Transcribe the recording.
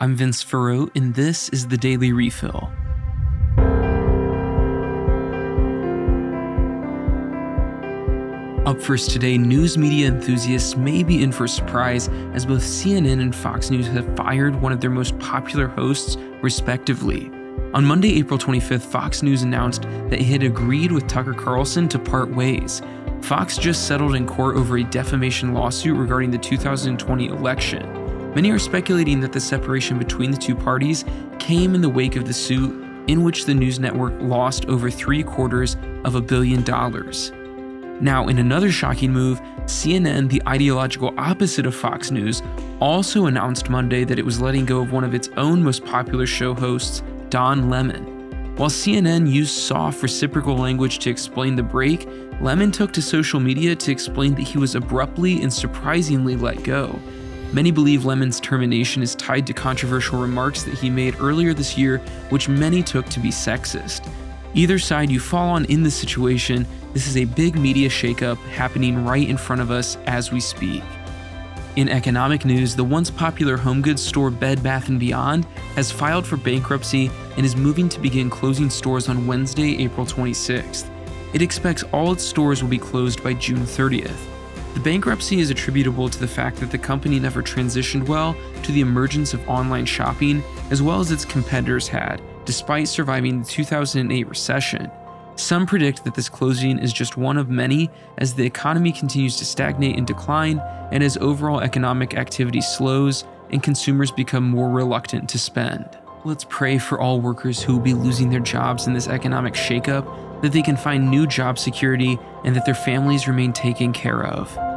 I'm Vince Farrow, and this is the Daily Refill. Up first today, news media enthusiasts may be in for a surprise as both CNN and Fox News have fired one of their most popular hosts, respectively. On Monday, April 25th, Fox News announced that it had agreed with Tucker Carlson to part ways. Fox just settled in court over a defamation lawsuit regarding the 2020 election. Many are speculating that the separation between the two parties came in the wake of the suit, in which the news network lost over three quarters of a billion dollars. Now, in another shocking move, CNN, the ideological opposite of Fox News, also announced Monday that it was letting go of one of its own most popular show hosts, Don Lemon. While CNN used soft reciprocal language to explain the break, Lemon took to social media to explain that he was abruptly and surprisingly let go. Many believe Lemon's termination is tied to controversial remarks that he made earlier this year, which many took to be sexist. Either side you fall on in this situation, this is a big media shakeup happening right in front of us as we speak. In economic news, the once popular home goods store Bed Bath & Beyond has filed for bankruptcy and is moving to begin closing stores on Wednesday, April 26th. It expects all its stores will be closed by June 30th. The bankruptcy is attributable to the fact that the company never transitioned well to the emergence of online shopping as well as its competitors had, despite surviving the 2008 recession. Some predict that this closing is just one of many as the economy continues to stagnate and decline, and as overall economic activity slows and consumers become more reluctant to spend. Let's pray for all workers who will be losing their jobs in this economic shakeup, that they can find new job security and that their families remain taken care of.